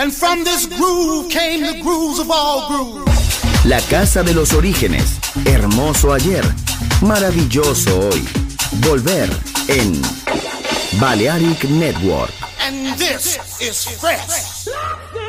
And from this groove came the grooves of all grooves. La casa de los orígenes. Hermoso ayer. Maravilloso hoy. Volver en Balearic Network. And this is fresh.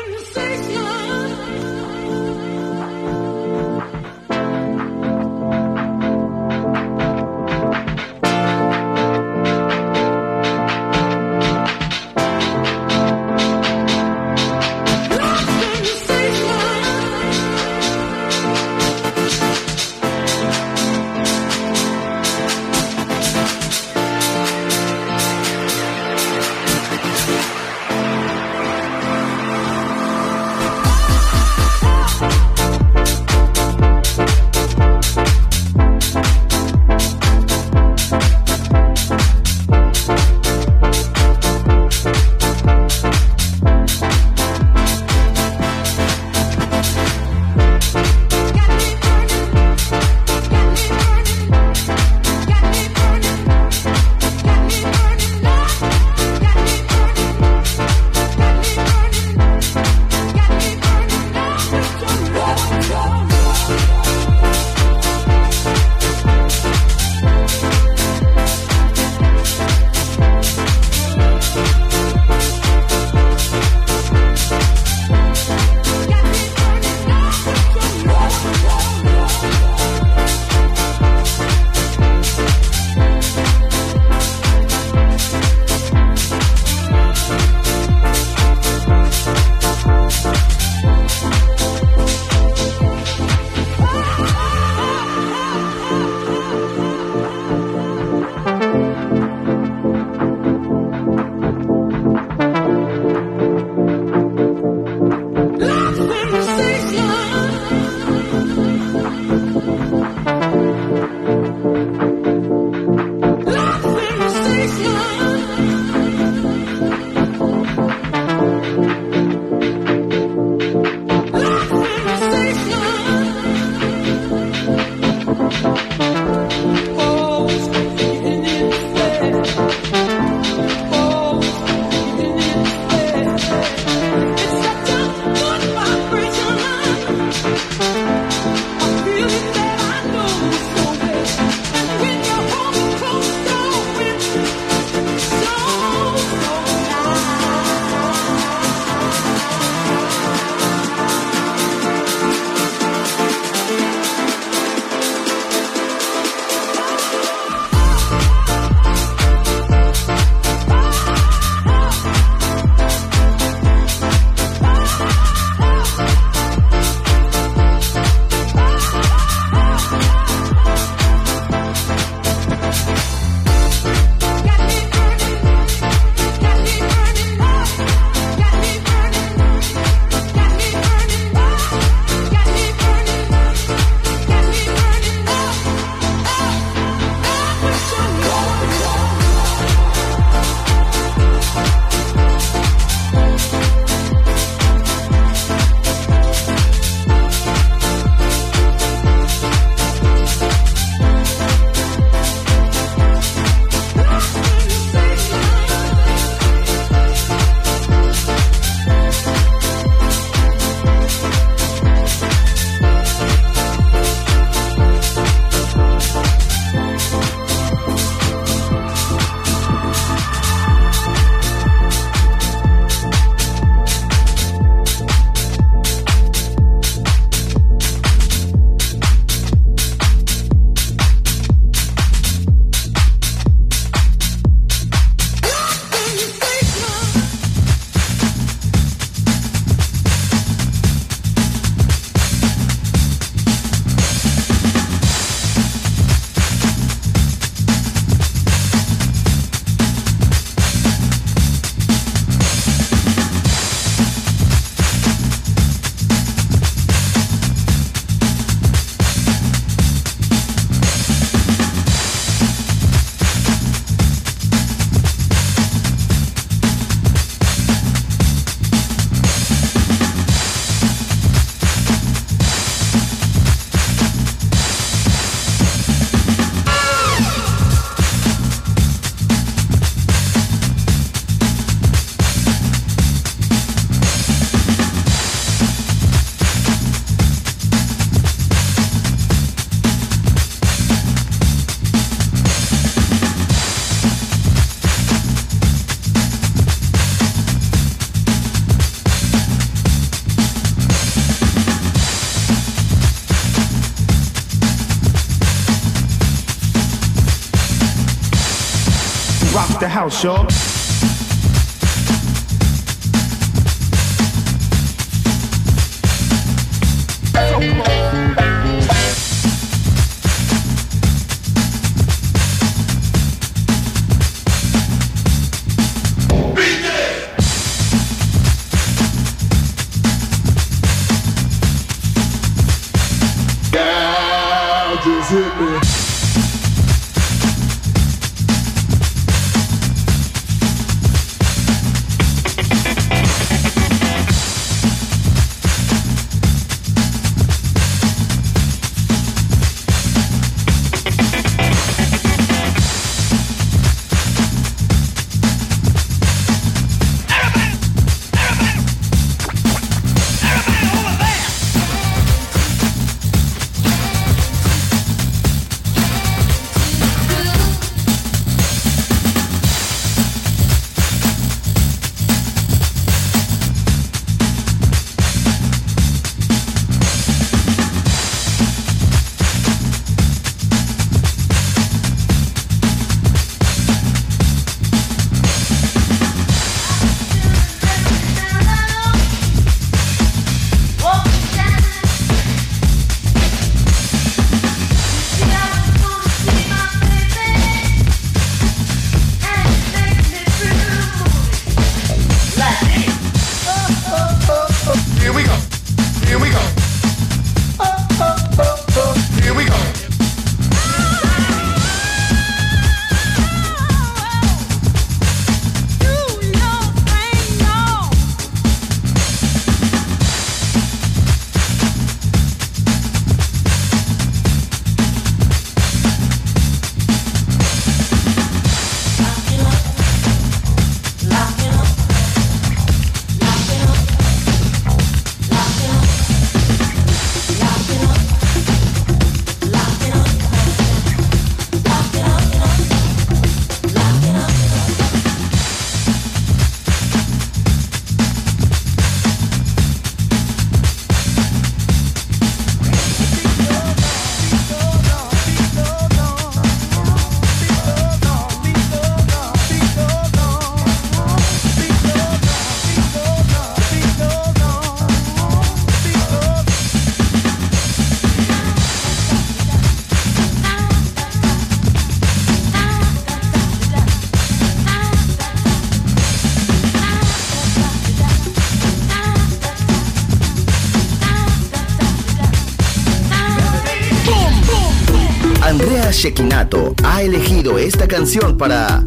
House, y'all. Canción para